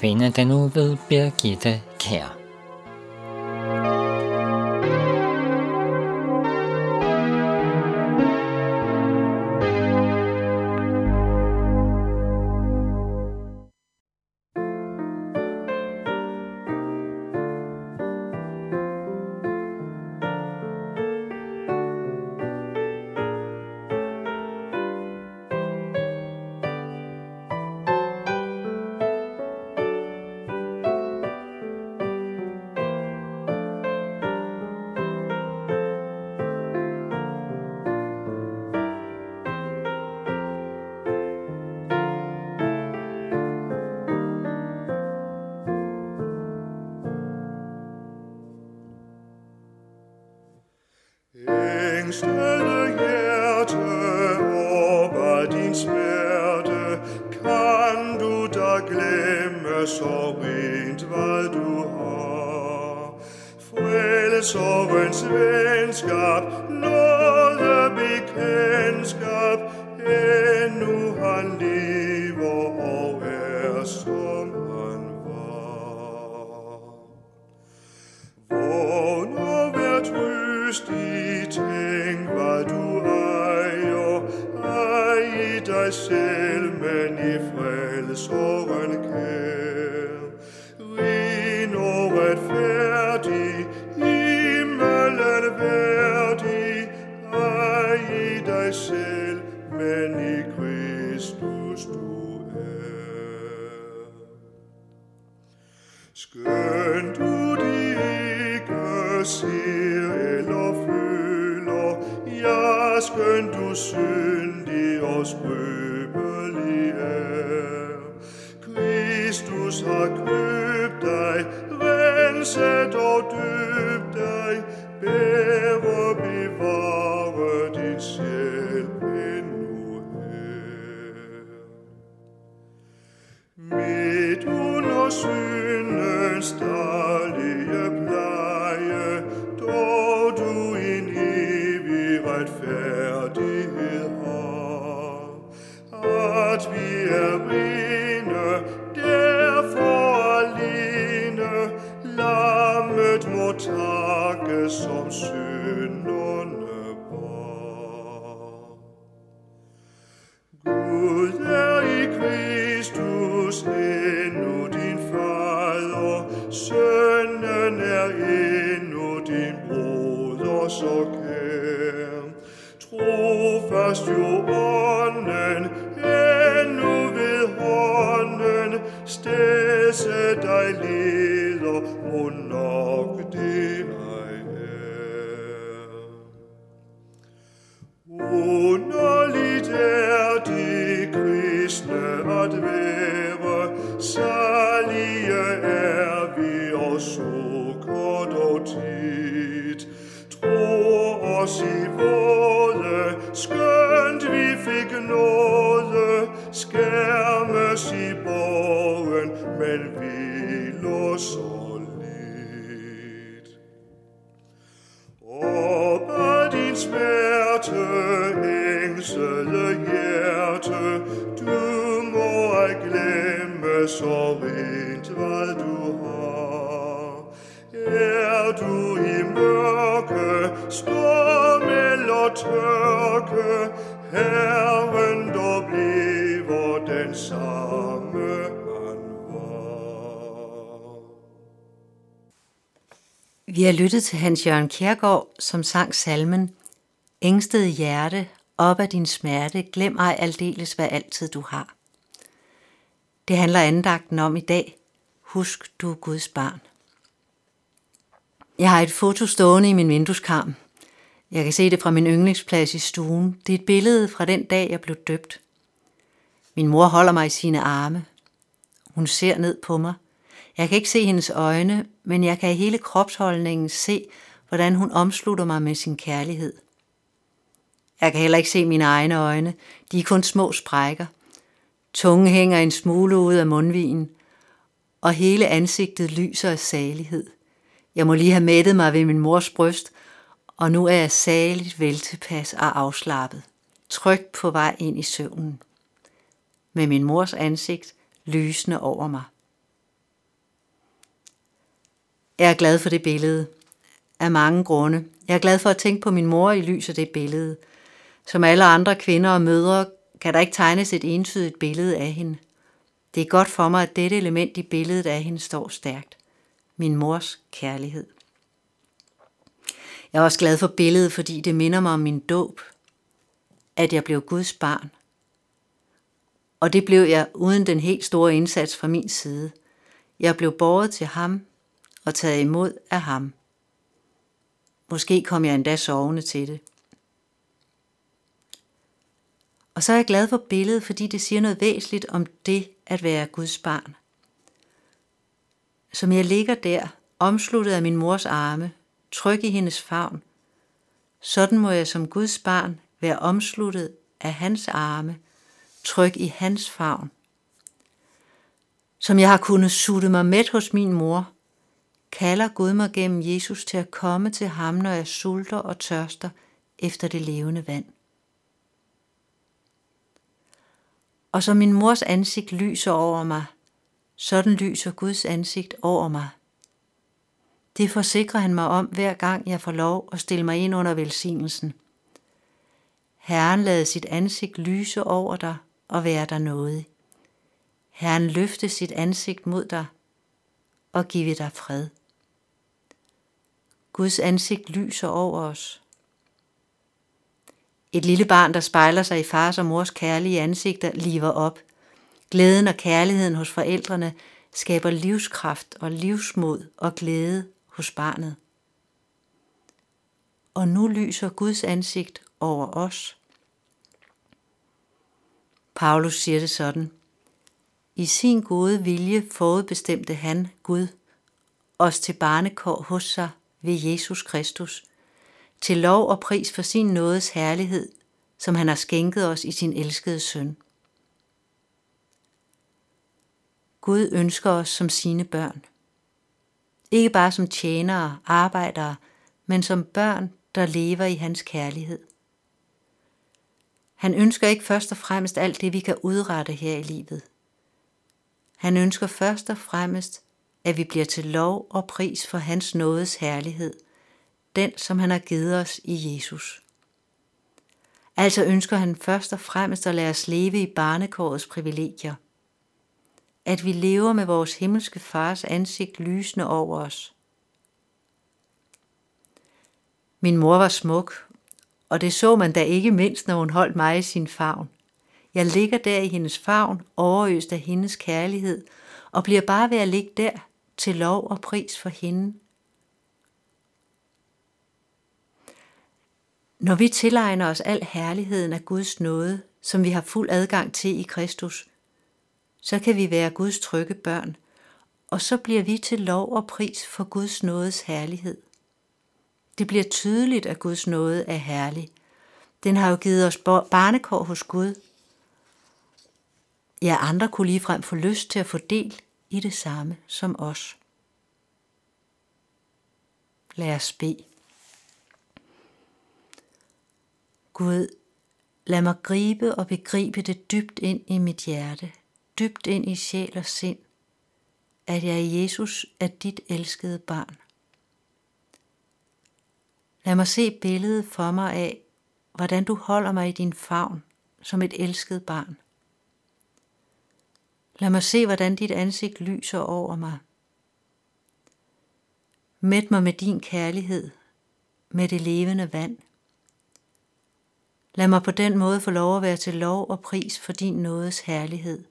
Notabene den nu ved Birgitte Kær. Venskab, nåde bekendtskab, endnu han lever og er som han var. Vågn og vær trøstig, tænk hvad du ejer, ej i dig selv, men i frelseren kær. Kristus har købt dig, renset og døbt dig, bære bevare din sjæl endnu her. Midt under syndens daglige pleje, dog du en evig retfærdighed har. At vi er rene, er endnu din broder så kær. Trofast jo ånden, endnu ved hånden, stedse dig leder, hvor nok det ej er. Underligt er det kristne at være, os i våde, skønt vi fik nåde, skærmes i borgen, men vi lå så lidt. Op af din smerte, ængsede hjerte, du må ej glemme så rent, hvad du har. Er du i mørke, står Herren dog bliver den samme han var. Vi har lyttet til Hans Jørgen Kjærgaard, som sang salmen Ængstede hjerte, op af din smerte, glem ej aldeles, hvad altid du har. Det handler andagten om i dag. Husk, du er Guds barn. Jeg har et foto stående i min vindueskarm. Jeg kan se det fra min yndlingsplads i stuen. Det er et billede fra den dag, jeg blev døbt. Min mor holder mig i sine arme. Hun ser ned på mig. Jeg kan ikke se hendes øjne, men jeg kan i hele kropsholdningen se, hvordan hun omslutter mig med sin kærlighed. Jeg kan heller ikke se mine egne øjne. De er kun små sprækker. Tungen hænger en smule ud af mundvigen, og hele ansigtet lyser af salighed. Jeg må lige have mættet mig ved min mors bryst, og nu er jeg saligt veltilpas og afslappet, tryg på vej ind i søvnen. Med min mors ansigt lysende over mig. Jeg er glad for det billede. Af mange grunde. Jeg er glad for at tænke på min mor i lyset af det billede. Som alle andre kvinder og mødre kan der ikke tegnes et entydigt billede af hende. Det er godt for mig, at dette element i billedet af hende står stærkt. Min mors kærlighed. Jeg er også glad for billedet, fordi det minder mig om min dåb. At jeg blev Guds barn. Og det blev jeg uden den helt store indsats fra min side. Jeg blev båret til ham og taget imod af ham. Måske kom jeg endda sovende til det. Og så er jeg glad for billedet, fordi det siger noget væsentligt om det at være Guds barn. Som jeg ligger der, omsluttet af min mors arme, tryg i hendes favn, sådan må jeg som Guds barn være omsluttet af hans arme, tryg i hans favn. Som jeg har kunnet sutte mig med hos min mor, kalder Gud mig gennem Jesus til at komme til ham, når jeg sulter og tørster efter det levende vand. Og som min mors ansigt lyser over mig, sådan lyser Guds ansigt over mig. Det forsikrer han mig om, hver gang jeg får lov at stille mig ind under velsignelsen. Herren lader sit ansigt lyse over dig og være der noget. Herren løfte sit ansigt mod dig og give dig fred. Guds ansigt lyser over os. Et lille barn, der spejler sig i fars og mors kærlige ansigter, liver op. Glæden og kærligheden hos forældrene skaber livskraft og livsmod og glæde hos barnet. Og nu lyser Guds ansigt over os. Paulus siger det sådan. I sin gode vilje forudbestemte han, Gud, os til barnekår hos sig ved Jesus Kristus, til lov og pris for sin nådes herlighed, som han har skænket os i sin elskede søn. Gud ønsker os som sine børn. Ikke bare som tjenere, arbejdere, men som børn, der lever i hans kærlighed. Han ønsker ikke først og fremmest alt det, vi kan udrette her i livet. Han ønsker først og fremmest, at vi bliver til lov og pris for hans nådes herlighed, den som han har givet os i Jesus. Altså ønsker han først og fremmest at lade os leve i barnekårets privilegier. At vi lever med vores himmelske fars ansigt lysende over os. Min mor var smuk, og det så man da ikke mindst, når hun holdt mig i sin favn. Jeg ligger der i hendes favn, overøst af hendes kærlighed, og bliver bare ved at ligge der til lov og pris for hende. Når vi tilegner os al herligheden af Guds nåde, som vi har fuld adgang til i Kristus, så kan vi være Guds trygge børn, og så bliver vi til lov og pris for Guds nådes herlighed. Det bliver tydeligt, at Guds nåde er herlig. Den har jo givet os barnekår hos Gud. Ja, andre kunne ligefrem få lyst til at få del i det samme som os. Lad os bede. Gud, lad mig gribe og begribe det dybt ind i mit hjerte, dybt ind i sjæl og sind, at jeg Jesus er dit elskede barn. Lad mig se billedet for mig af, hvordan du holder mig i din favn som et elsket barn. Lad mig se, hvordan dit ansigt lyser over mig. Mæt mig med din kærlighed, med det levende vand. Lad mig på den måde få lov at være til lov og pris for din nådes herlighed.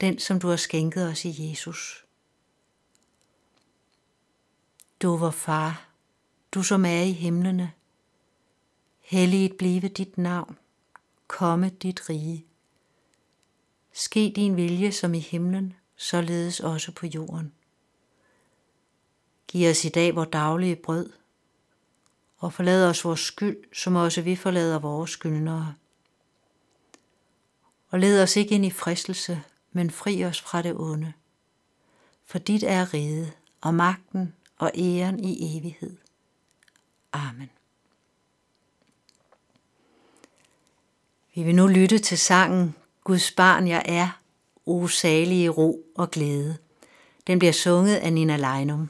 Den, som du har skænket os i Jesus. Du var far, du som er i himlene. Helliget blive dit navn. Komme dit rige. Ske din vilje som i himlen, således også på jorden. Giv os i dag vores daglige brød, og forlad os vores skyld, som også vi forlader vores skyldnere. Og led os ikke ind i fristelse, men fri os fra det onde. For dit er riget, og magten og æren i evighed. Amen. Vi vil nu lytte til sangen Guds barn jeg er, o salige ro og glæde. Den bliver sunget af Nina Leinum.